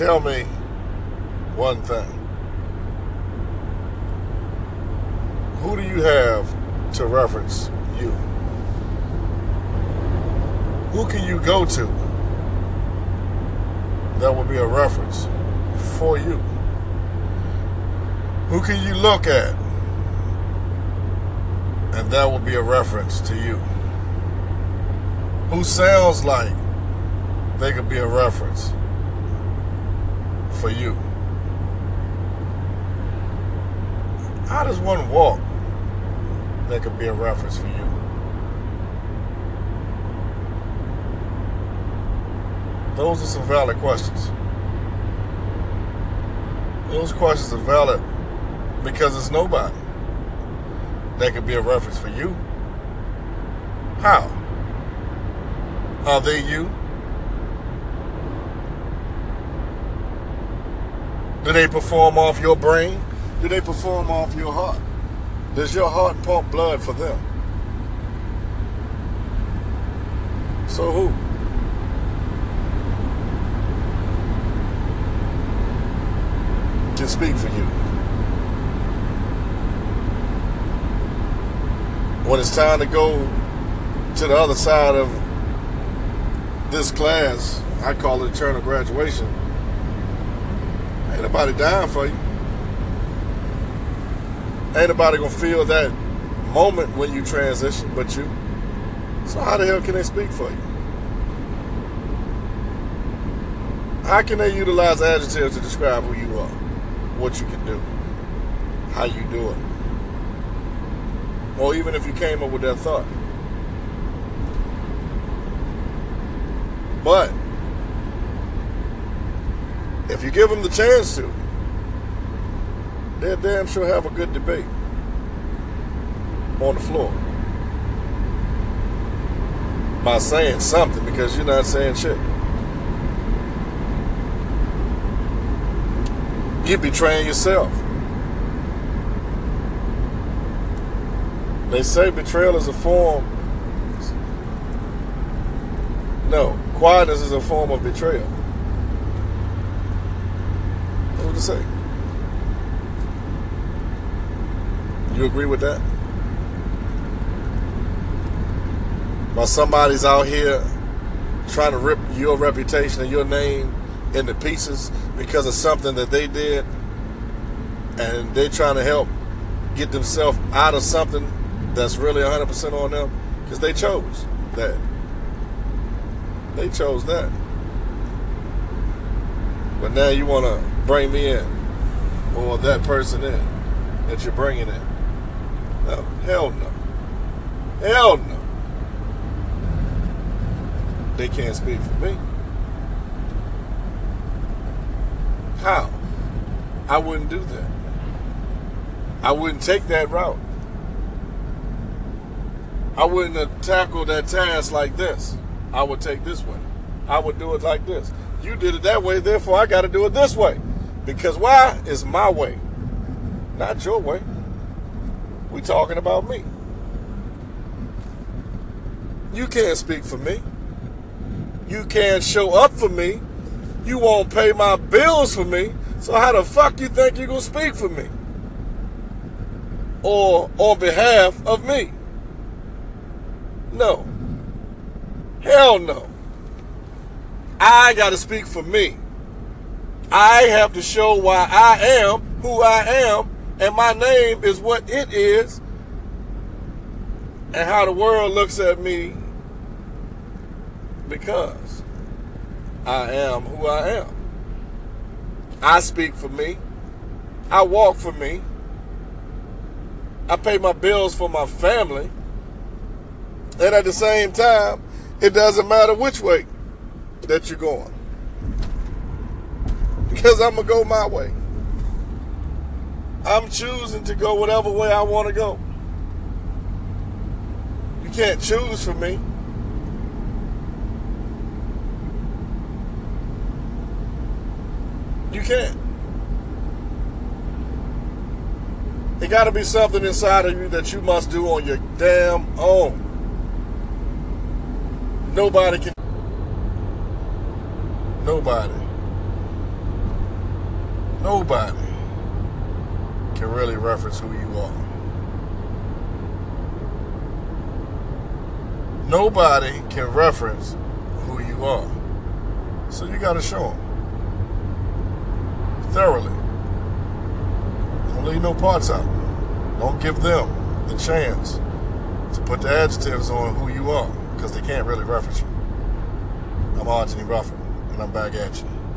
Tell me one thing. Who do you have to reference you? Who can you go to that will be a reference for you? Who can you look at and that will be a reference to you? Who sounds like they could be a reference for you? How does one walk that could be a reference for you? Those are some valid questions. Those questions are valid because it's nobody that could be a reference for you. How? Are they you? Do they perform off your brain? Do they perform off your heart? Does your heart pump blood for them? So who? Can speak for you? When it's time to go to the other side of this class, I call it eternal graduation. Ain't nobody dying for you. Ain't nobody gonna feel that moment when you transition but you. So how the hell can they speak for you? How can they utilize adjectives to describe who you are, what you can do, how you do it? Or even if you came up with that thought. But if you give them the chance to, they'll damn sure have a good debate on the floor. By saying something because you're not saying shit. You're betraying yourself. They say betrayal is a form. No, quietness is a form of betrayal. You say? You agree with that? While somebody's out here trying to rip your reputation and your name into pieces because of something that they did, and they're trying to help get themselves out of something that's really 100% on them because they chose that. They chose that. But now you want to bring me in or that person in that you're bringing in. No, hell no. Hell no. They can't speak for me. How? I wouldn't do that. I wouldn't take that route. I wouldn't have tackled that task like this. I would take this way. I would do it like this. You did it that way, therefore I got to do it this way. Because why? It's my way, not your way. We talking about me. You can't speak for me. You can't show up for me. You won't pay my bills for me. So how the fuck you think you're gonna speak for me? Or on behalf of me? No. Hell no. I got to speak for me. I have to show why I am who I am, and my name is what it is, and how the world looks at me because I am who I am. I speak for me. I walk for me. I pay my bills for my family. And at the same time, it doesn't matter which way that you're going. Because I'm going to go my way. I'm choosing to go whatever way I want to go. You can't choose for me. You can't. It got to be something inside of you that you must do on your damn own. Nobody can. Nobody nobody can really reference who you are. Nobody can reference who you are. So you got to show them thoroughly. Don't leave no parts out. Don't give them the chance to put the adjectives on who you are because they can't really reference you. I'm Anthony Ruffin, and I'm back at you.